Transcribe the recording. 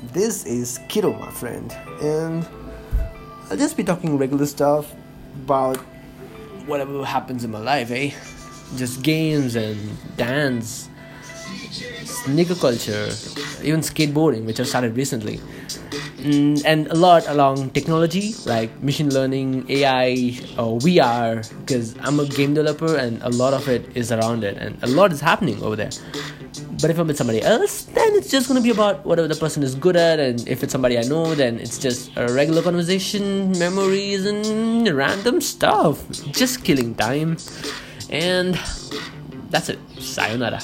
This is Kiddo, my friend, and I'll just be talking regular stuff about whatever happens in my life, eh? Just games and dance, sneaker culture, even skateboarding, which I started recently. Mm, and a lot along technology like machine learning, AI, or VR, because I'm a game developer and a lot of it is around it, and a lot is happening over there. But if I'm with somebody else, then it's just gonna be about whatever the person is good at, and if it's somebody I know, then it's just a regular conversation, memories, and random stuff. Just killing time. And that's it. Sayonara.